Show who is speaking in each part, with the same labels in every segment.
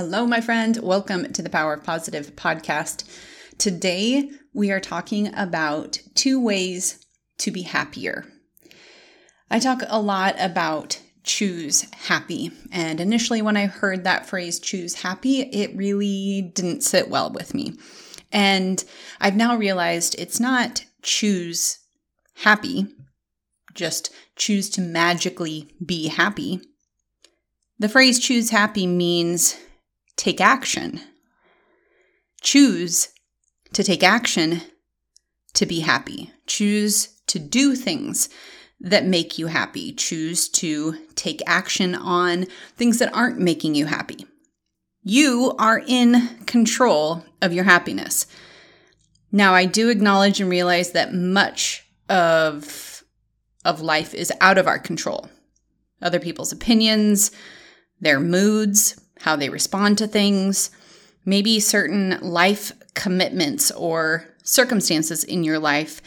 Speaker 1: Hello, my friend. Welcome to the Power of Positive podcast. Today, we are talking about two ways to be happier. I talk a lot about choose happy. And initially, when I heard that phrase choose happy, it really didn't sit well with me. And I've now realized it's not choose happy, just choose to magically be happy. The phrase choose happy means take action. Choose to take action to be happy. Choose to do things that make you happy. Choose to take action on things that aren't making you happy. You are in control of your happiness. Now, I do acknowledge and realize that much of, of life is out of our control. Other people's opinions, their moods, how they respond to things, maybe certain life commitments or circumstances in your life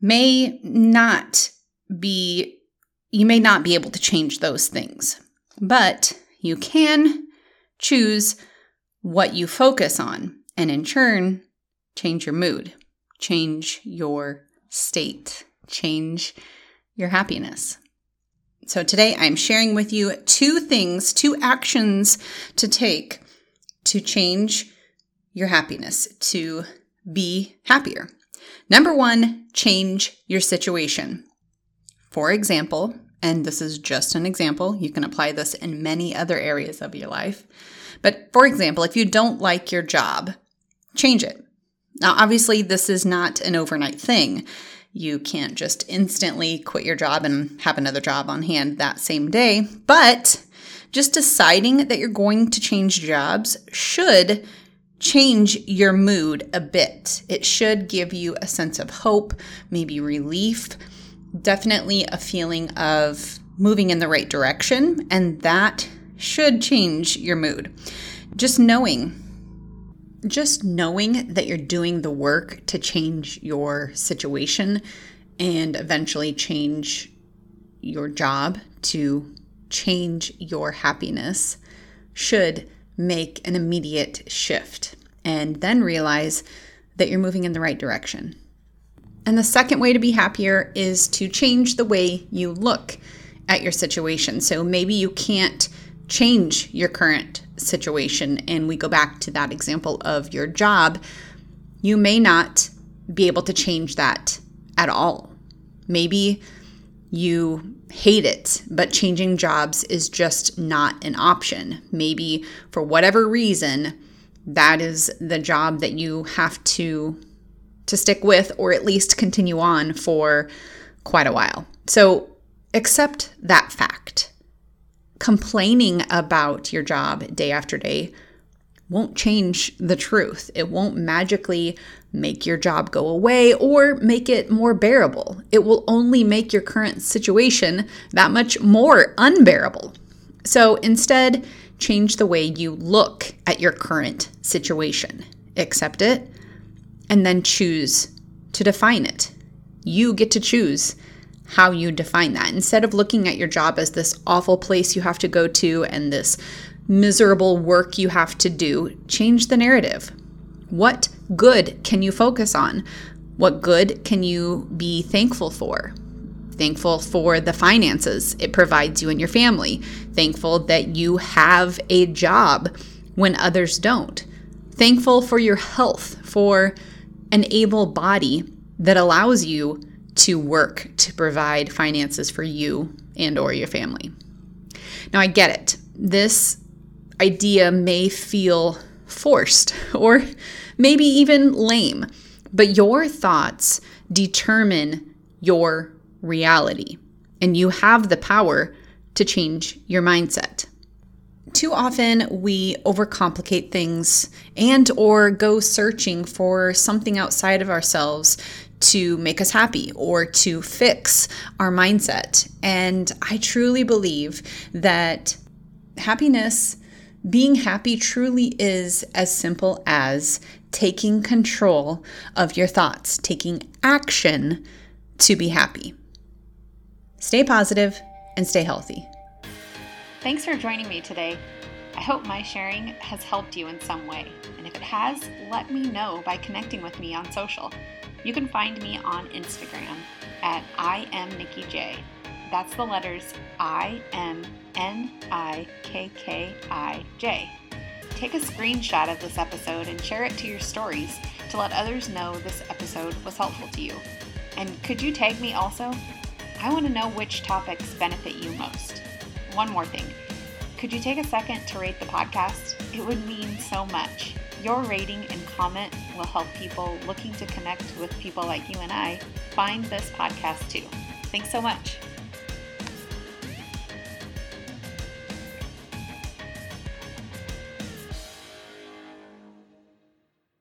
Speaker 1: may not be, you may not be able to change those things, but you can choose what you focus on and in turn change your mood, change your state, change your happiness. So today I'm sharing with you two things, two actions to take to change your happiness, to be happier. Number one, change your situation. For example, and this is just an example, you can apply this in many other areas of your life. But for example, if you don't like your job, change it. Now, obviously, this is not an overnight thing. You can't just instantly quit your job and have another job on hand that same day, but just deciding that you're going to change jobs should change your mood a bit. It should give you a sense of hope, maybe relief, definitely a feeling of moving in the right direction, and that should change your mood. Just knowing just knowing that you're doing the work to change your situation and eventually change your job to change your happiness should make an immediate shift and then realize that you're moving in the right direction. And the second way to be happier is to change the way you look at your situation. So maybe you can't change your current situation, and we go back to that example of your job, you may not be able to change that at all. Maybe you hate it, but changing jobs is just not an option. Maybe for whatever reason, that is the job that you have to to stick with or at least continue on for quite a while. So accept that fact complaining about your job day after day won't change the truth. It won't magically make your job go away or make it more bearable. It will only make your current situation that much more unbearable. So instead, change the way you look at your current situation. Accept it and then choose to define it. You get to choose how you define that. Instead of looking at your job as this awful place you have to go to and this miserable work you have to do, change the narrative. What good can you focus on? What good can you be thankful for? Thankful for the finances it provides you and your family. Thankful that you have a job when others don't. Thankful for your health, for an able body that allows you to work to provide finances for you and or your family. Now I get it. This idea may feel forced or maybe even lame, but your thoughts determine your reality and you have the power to change your mindset. Too often we overcomplicate things and or go searching for something outside of ourselves to make us happy or to fix our mindset. And I truly believe that happiness, being happy, truly is as simple as taking control of your thoughts, taking action to be happy. Stay positive and stay healthy.
Speaker 2: Thanks for joining me today.
Speaker 1: I hope my sharing has helped you in some way, and if it has, let me know by connecting with me on social. You can find me on Instagram at I am Nikki J. That's the letters I M N I K K I J. Take a screenshot of this episode and share it to your stories to let others know this episode was helpful to you. And could you tag me also? I want to know which topics benefit you most. One more thing. Could you take a second to rate the podcast? It would mean so much. Your rating and comment will help people looking to connect with people like you and I find this podcast too. Thanks so much.